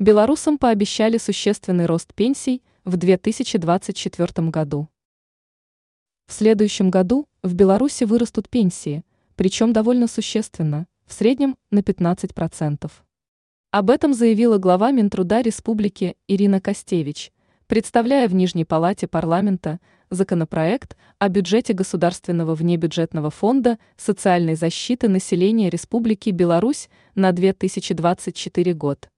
Белорусам пообещали существенный рост пенсий в 2024 году. В следующем году в Беларуси вырастут пенсии, причем довольно существенно, в среднем на 15%. Об этом заявила глава Минтруда Республики Ирина Костевич, представляя в Нижней Палате парламента законопроект о бюджете Государственного внебюджетного фонда социальной защиты населения Республики Беларусь на 2024 год.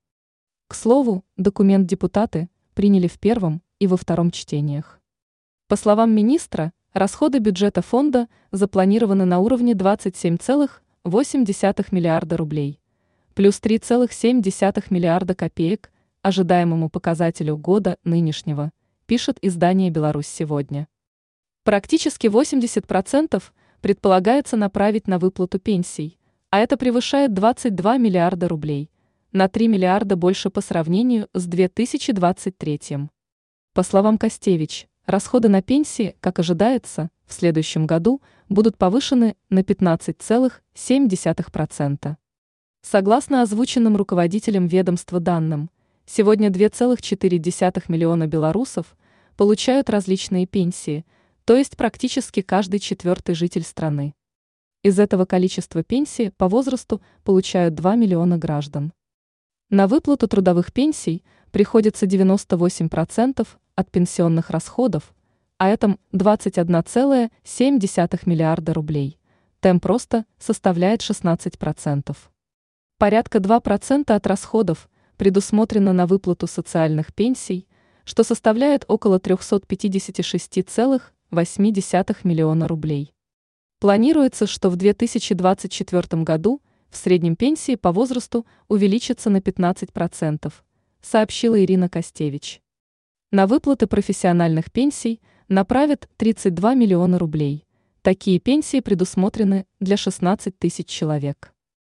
К слову, документ депутаты приняли в первом и во втором чтениях. По словам министра, расходы бюджета фонда запланированы на уровне 27,8 миллиарда рублей, плюс 3,7 миллиарда копеек ожидаемому показателю года нынешнего, пишет издание «Беларусь сегодня». Практически 80% предполагается направить на выплату пенсий, а это превышает 22 миллиарда рублей – на 3 миллиарда больше по сравнению с 2023. По словам Костевич, расходы на пенсии, как ожидается, в следующем году будут повышены на 15,7%. Согласно озвученным руководителем ведомства данным, сегодня 2,4 миллиона белорусов получают различные пенсии, то есть практически каждый четвертый житель страны. Из этого количества пенсии по возрасту получают 2 миллиона граждан. На выплату трудовых пенсий приходится 98% от пенсионных расходов, а это 21,7 миллиарда рублей. Темп роста составляет 16%. Порядка 2% от расходов предусмотрено на выплату социальных пенсий, что составляет около 356,8 миллиона рублей. Планируется, что в 2024 году – в среднем пенсии по возрасту увеличатся на 15%, сообщила Ирина Костевич. На выплаты профессиональных пенсий направят 32 миллиона рублей. Такие пенсии предусмотрены для 16 тысяч человек.